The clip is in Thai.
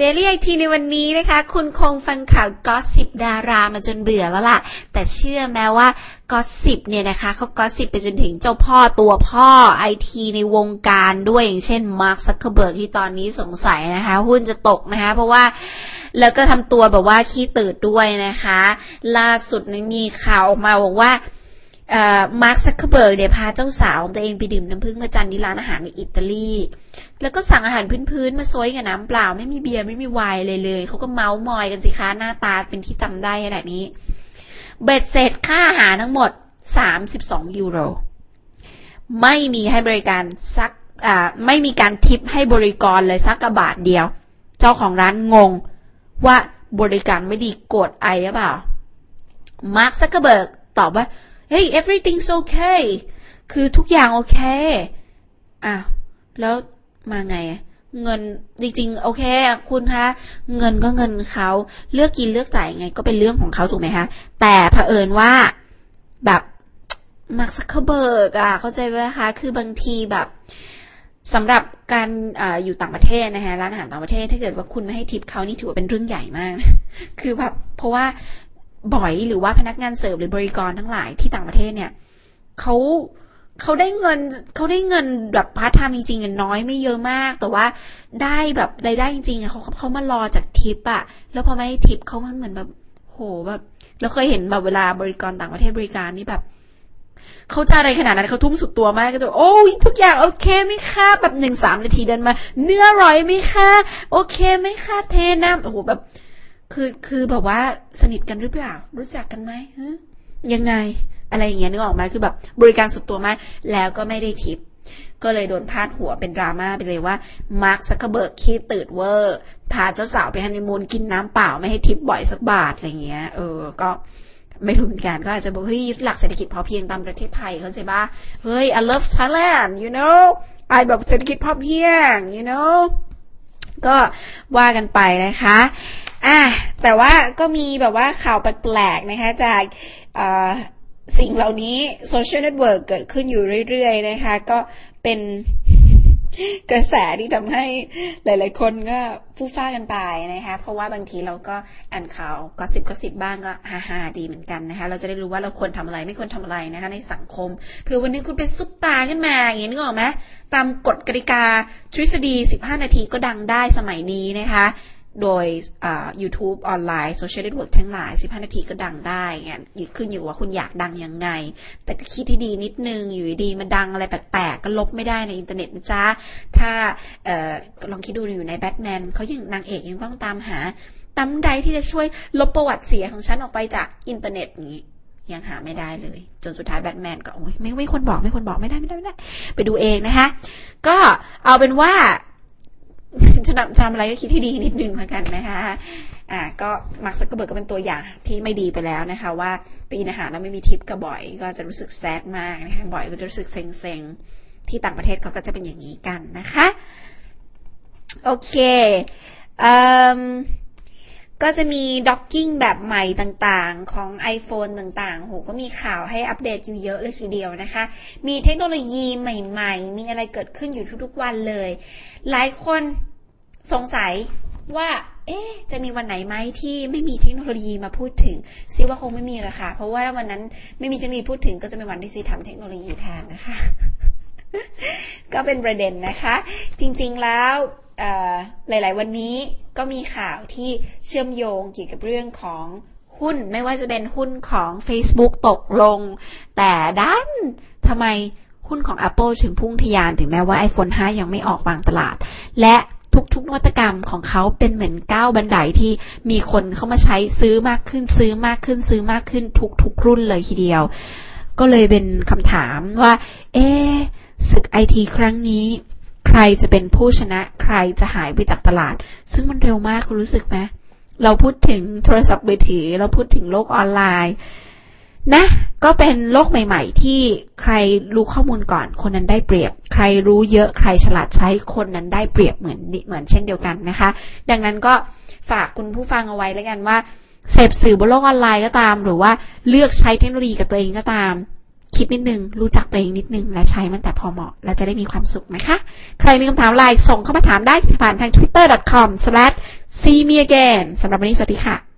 Daily IT ในวันนี้นะคะ คุณคงฟังข่าว gossip ดารามาจนเบื่อแล้วล่ะ แต่เชื่อไหมว่า gossip เนี่ยนะคะเขา gossip ไปจนถึงเจ้าพ่อตัวพ่อไอทีในวงการด้วยอย่างเช่น Mark Zuckerberg ที่ตอนนี้สงสัยนะคะ หุ้นจะตกนะคะ เพราะว่าแล้วก็ทำตัวแบบว่าขี้ตืดด้วยนะคะ ล่าสุดนี้มีข่าวออกมาบอกว่า Mark Zuckerberg เนี่ยพาเจ้าสาวของตัวเองไปดื่มน้ำผึ้งพระจันทร์ที่ร้านอาหารในอิตาลี แล้วก็สั่งอาหารพื้นๆมาซวยกับน้ำเปล่า ไม่มีเบียร์ไม่มีไวน์เลยเลย เขาก็เมาส์มอยกันสิคะหน้าตาเป็นที่จำได้ขนาดนี้ เบ็ดเสร็จค่าอาหารทั้งหมด 32 ยูโร ไม่มีให้บริการสักไม่มีการทิปให้บริกรเลยสักกระบาทเดียว เจ้าของร้านงงว่าบริการไม่ดีโกรธอะไรหรือเปล่า Mark Zuckerberg ตอบว่า เฮ้ย everything's okay คือทุกอย่างโอเคอ้าวแล้วมาไง เงินจริงๆโอเค คุณคะเงินก็เงินเขาเลือกกินเลือกจ่ายไง ก็เป็นเรื่องของเขาถูกไหมคะแต่เผอิญว่าแบบ Mark Zuckerberg อะเข้าใจไหมคะคือบางทีแบบสำหรับการอยู่ต่างประเทศนะคะร้านอาหารต่างประเทศ ถ้าเกิดว่าคุณไม่ให้ทิปเขานี่ถือว่าเป็นเรื่องใหญ่มาก คือแบบเพราะว่า บ๋อยหรือว่าพนักงานเสิร์ฟหรือบริกรทั้งหลายที่ต่างประเทศเนี่ยเขาเขาได้เงินเขาได้เงินแบบพาร์ทไทม์จริงๆน้อยไม่เยอะมาก แต่ว่าได้แบบรายได้จริงๆเขาเขามารอจากทิปอะแล้วพอไม่ให้ทิปเขามันเหมือนแบบโหแบบเราเคยเห็นแบบเวลาบริกรต่างประเทศบริการนี่แบบเขาจะอะไรขนาดนั้นเขาทุ่มสุดตัวมากก็จะโอ้ยทุกอย่างโอเคไหมคะแบบหนึ่งสามนาทีเดินมา เนื้ออร่อยไหมคะโอเคไหมคะเทน้ำโอ้โหแบบ คือคือแบบว่าสนิทกันหรือเปล่า รู้จักกันไหมยังไงอะไรอย่างเงี้ยนึกออกไหมคือแบบบริการสุดตัวมากแล้วก็ไม่ได้ทิป ก็เลยโดนพาดหัวเป็นดราม่าไปเลยว่ามาร์คซักเคเบิร์กขี้ตืดเวอร์พาเจ้าสาวไปฮันนีมูนกินน้ำเปล่าไม่ให้ทิปบ๋อยสักบาทอะไรเงี้ยเออก็ไม่รู้เหมือนกันก็อาจจะบอกเฮ้ยหลักเศรษฐกิจพอเพียงตามประเทศไทยเขาใช่ปะเฮ้ย I love Thailand you know I แบบเศรษฐกิจพอเพียง you know ก็ว่ากันไปนะคะ อะแต่ว่าก็มีแบบว่าข่าวแปลกๆนะคะจากสิ่งเหล่านี้โซเชียลเน็ตเวิร์กเกิดขึ้นอยู่เรื่อยๆนะคะ ก็เป็นกระแสที่ทำให้หลาย ๆ คนก็ฟู่ฟ้ากันไปนะคะ เพราะว่าบางทีเราก็อ่านข่าว gossip gossip บ้างก็ฮาฮาดีเหมือนกันนะคะ เราจะได้รู้ว่าเราควรทำอะไรไม่ควรทำอะไรนะคะ ในสังคมเผื่อวันนึงคุณเป็นซุปตาร์ขึ้นมาอย่างนี้นึกออกไหมตามกฎกติกาทฤษฎี 15 นาทีก็ดังได้สมัยนี้นะคะ โดย YouTube ออนไลน์โซเชียลเน็ตเวิร์กทั้งหลาย 15 นาทีก็ดังได้เงี้ยขึ้นอยู่ว่าคุณอยากดังยังไง แต่ก็คิดที่ดีนิดนึง อยู่ดีมาดังอะไรแปลกๆ ก็ลบไม่ได้ในอินเทอร์เน็ตนะจ๊ะ ถ้าออลองคิดดูอยู่ในแบทแมนเขายังนางเอกยังต้องตามหา thumb drive ที่จะช่วยลบประวัติเสียของฉันออกไปจากอินเทอร์เน็ตนี้ยังหาไม่ได้เลย จนสุดท้ายแบทแมนก็โอ้ยไม่ไม่ควรบอกไม่ควรบอกไม่ได้ไม่ได้ไม่ได้ ไปดูเองนะคะ ก็เอาเป็นว่า จะทำอะไรก็คิดที่ดีนิดนึงเหมือนกันนะคะอ่าก็มาร์คซักเกร์เบิร์กก็เป็นตัวอย่างที่ไม่ดีไปแล้วนะคะ ว่าปีอาหารแล้วไม่มีทิปก็บ่อย ก็จะรู้สึกแซดมากนะคะบ่อยก็จะรู้สึกเซ็งๆ ที่ต่างประเทศเขาก็จะเป็นอย่างนี้กันนะคะโอเคอืมก็จะมีด็อกกิ้งแบบใหม่ต่างๆ ของ iPhone ต่างๆ โห ก็มีข่าวให้อัปเดตอยู่เยอะเลยทีเดียวนะคะ มีเทคโนโลยีใหม่ๆ มีอะไรเกิดขึ้นอยู่ทุกๆวันเลย หลายคน สงสัยว่าเอ๊จะมีวันไหนไหมที่ไม่มีเทคโนโลยีมาพูดถึงซิว่าคงไม่มีละค่ะ เพราะว่าวันนั้นไม่มีเทคโนโลยีพูดถึงก็จะเป็นวันที่ซีทำเทคโนโลยีแทนนะคะ ก็เป็นประเด็นนะคะ จริงๆแล้วหลาย ๆ วันนี้ก็มีข่าวที่เชื่อมโยงเกี่ยวกับเรื่องของหุ้น ไม่ว่าจะเป็นหุ้นของ Facebook ตกลง แต่ด้านทำไมหุ้นของ Apple ถึงพุ่งทะยานถึงแม้ว่า iPhone 5 ยังไม่ออกวางตลาด และ ทุกๆนวัตกรรมของเขาเป็นเหมือนก้าวบันไดที่มีคนเข้ามาใช้ซื้อมากขึ้นซื้อมากขึ้นซื้อมากขึ้นทุกๆรุ่นเลยทีเดียว ก็เลยเป็นคำถามว่า เอ๊ศึกไอทีครั้งนี้ ใครจะเป็นผู้ชนะใครจะหายไปจากตลาด ซึ่งมันเร็วมากคุณรู้สึกไหมเราพูดถึงโทรศัพท์มือถือเราพูดถึงโลกออนไลน์ นะ ก็เป็นโลกใหม่ ๆ ที่ใครรู้ข้อมูลก่อนคนนั้นได้เปรียบ ใครรู้เยอะใครฉลาดใช้คนนั้นได้เปรียบเหมือนเหมือนเช่นเดียวกันนะคะ ดังนั้นก็ฝากคุณผู้ฟังเอาไว้แล้วกันว่าเสพสื่อบนโลกออนไลน์ก็ตาม หรือว่าเลือกใช้เทคโนโลยีกับตัวเองก็ตาม คิดนิดนึง รู้จักตัวเองนิดนึง และใช้มันแต่พอเหมาะ และจะได้มีความสุขนะคะ ใครมีคำถามอะไรส่งเข้ามาถามได้ผ่านทาง twitter.com/see me again สำหรับวันนี้สวัสดีค่ะ